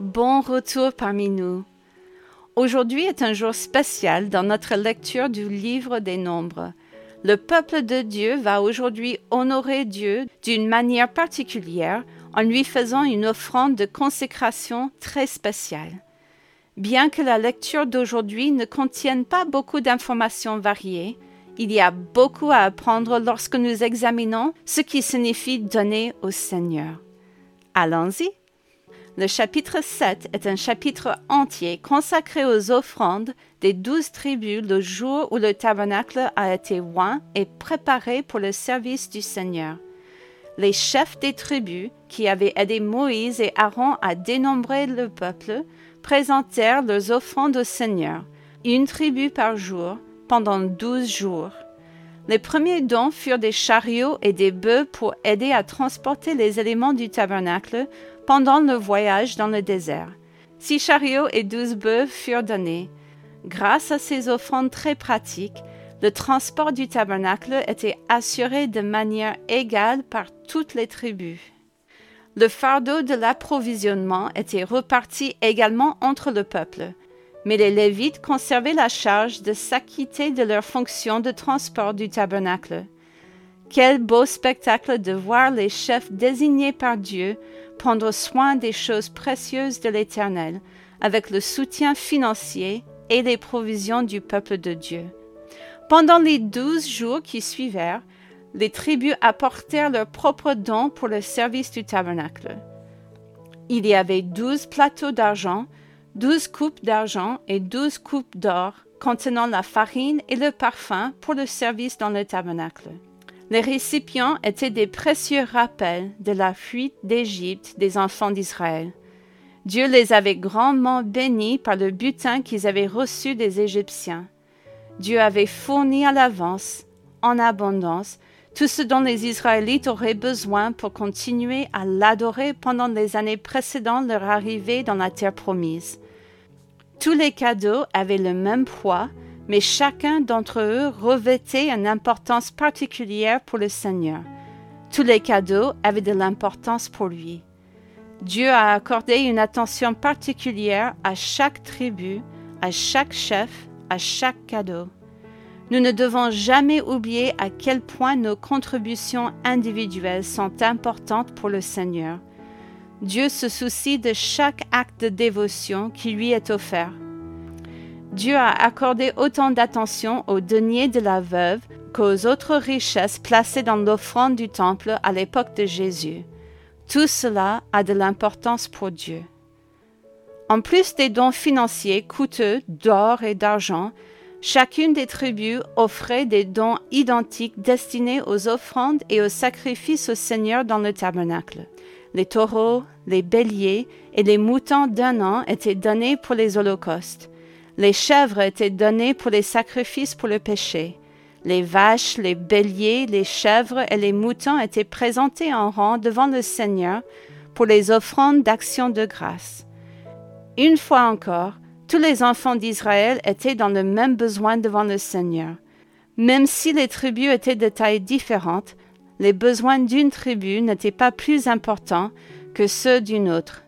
bon retour parmi nous. Aujourd'hui est un jour spécial dans notre lecture du livre des Nombres. Le peuple de Dieu va aujourd'hui honorer Dieu d'une manière particulière en lui faisant une offrande de consécration très spéciale. Bien que la lecture d'aujourd'hui ne contienne pas beaucoup d'informations variées, il y a beaucoup à apprendre lorsque nous examinons ce qui signifie donner au Seigneur. Allons-y. Le chapitre 7 est un chapitre entier consacré aux offrandes des douze tribus le jour où le tabernacle a été oint et préparé pour le service du Seigneur. Les chefs des tribus, qui avaient aidé Moïse et Aaron à dénombrer le peuple, présentèrent leurs offrandes au Seigneur, une tribu par jour, pendant douze jours. Les premiers dons furent des chariots et des bœufs pour aider à transporter les éléments du tabernacle pendant le voyage dans le désert. Six chariots et douze bœufs furent donnés. Grâce à ces offrandes très pratiques, le transport du tabernacle était assuré de manière égale par toutes les tribus. Le fardeau de l'approvisionnement était reparti également entre le peuple, mais les Lévites conservaient la charge de s'acquitter de leur fonction de transport du tabernacle. Quel beau spectacle de voir les chefs désignés par Dieu prendre soin des choses précieuses de l'Éternel, avec le soutien financier et les provisions du peuple de Dieu. Pendant les douze jours qui suivirent, les tribus apportèrent leurs propres dons pour le service du tabernacle. Il y avait douze plateaux d'argent, douze coupes d'argent et douze coupes d'or contenant la farine et le parfum pour le service dans le tabernacle. Les récipients étaient des précieux rappels de la fuite d'Égypte des enfants d'Israël. Dieu les avait grandement bénis par le butin qu'ils avaient reçu des Égyptiens. Dieu avait fourni à l'avance, en abondance, tout ce dont les Israélites auraient besoin pour continuer à l'adorer pendant les années précédant leur arrivée dans la terre promise. Tous les cadeaux avaient le même poids mais chacun d'entre eux revêtait une importance particulière pour le Seigneur. Tous les cadeaux avaient de l'importance pour lui. Dieu a accordé une attention particulière à chaque tribu, à chaque chef, à chaque cadeau. Nous ne devons jamais oublier à quel point nos contributions individuelles sont importantes pour le Seigneur. Dieu se soucie de chaque acte de dévotion qui lui est offert. Dieu a accordé autant d'attention aux deniers de la veuve qu'aux autres richesses placées dans l'offrande du temple à l'époque de Jésus. Tout cela a de l'importance pour Dieu. En plus des dons financiers coûteux d'or et d'argent, chacune des tribus offrait des dons identiques destinés aux offrandes et aux sacrifices au Seigneur dans le tabernacle. Les taureaux, les béliers et les moutons d'un an étaient donnés pour les holocaustes. Les chèvres étaient données pour les sacrifices pour le péché. Les vaches, les béliers, les chèvres et les moutons étaient présentés en rang devant le Seigneur pour les offrandes d'action de grâce. Une fois encore, tous les enfants d'Israël étaient dans le même besoin devant le Seigneur. Même si les tribus étaient de tailles différentes, les besoins d'une tribu n'étaient pas plus importants que ceux d'une autre.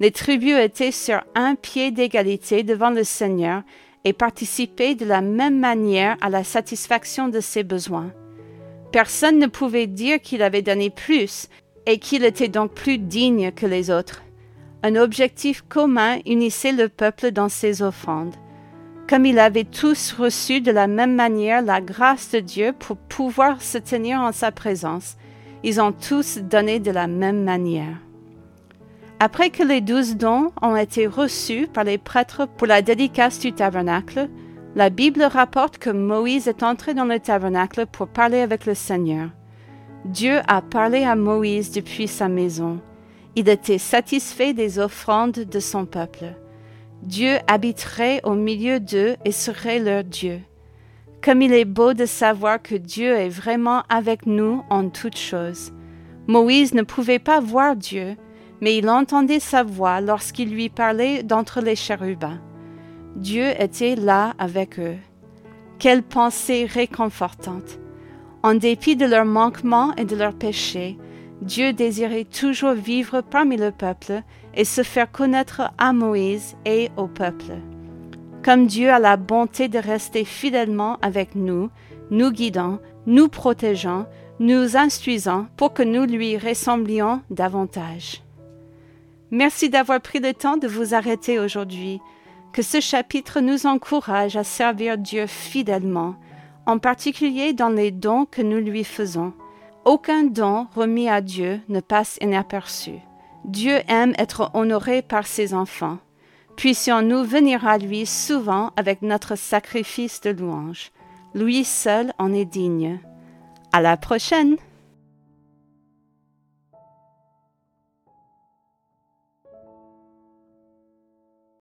Les tribus étaient sur un pied d'égalité devant le Seigneur et participaient de la même manière à la satisfaction de ses besoins. Personne ne pouvait dire qu'il avait donné plus et qu'il était donc plus digne que les autres. Un objectif commun unissait le peuple dans ses offrandes. Comme ils avaient tous reçu de la même manière la grâce de Dieu pour pouvoir se tenir en sa présence, ils ont tous donné de la même manière. Après que les douze dons ont été reçus par les prêtres pour la dédicace du tabernacle, la Bible rapporte que Moïse est entré dans le tabernacle pour parler avec le Seigneur. Dieu a parlé à Moïse depuis sa maison. Il était satisfait des offrandes de son peuple. Dieu habiterait au milieu d'eux et serait leur Dieu. Comme il est beau de savoir que Dieu est vraiment avec nous en toutes choses. Moïse ne pouvait pas voir Dieu, mais il entendait sa voix lorsqu'il lui parlait d'entre les chérubins. Dieu était là avec eux. Quelle pensée réconfortante. En dépit de leurs manquements et de leurs péchés, Dieu désirait toujours vivre parmi le peuple et se faire connaître à Moïse et au peuple. Comme Dieu a la bonté de rester fidèlement avec nous, nous guidant, nous protégeant, nous instruisant pour que nous lui ressemblions davantage. Merci d'avoir pris le temps de vous arrêter aujourd'hui. Que ce chapitre nous encourage à servir Dieu fidèlement, en particulier dans les dons que nous lui faisons. Aucun don remis à Dieu ne passe inaperçu. Dieu aime être honoré par ses enfants. Puissions-nous venir à lui souvent avec notre sacrifice de louange. Lui seul en est digne. À la prochaine!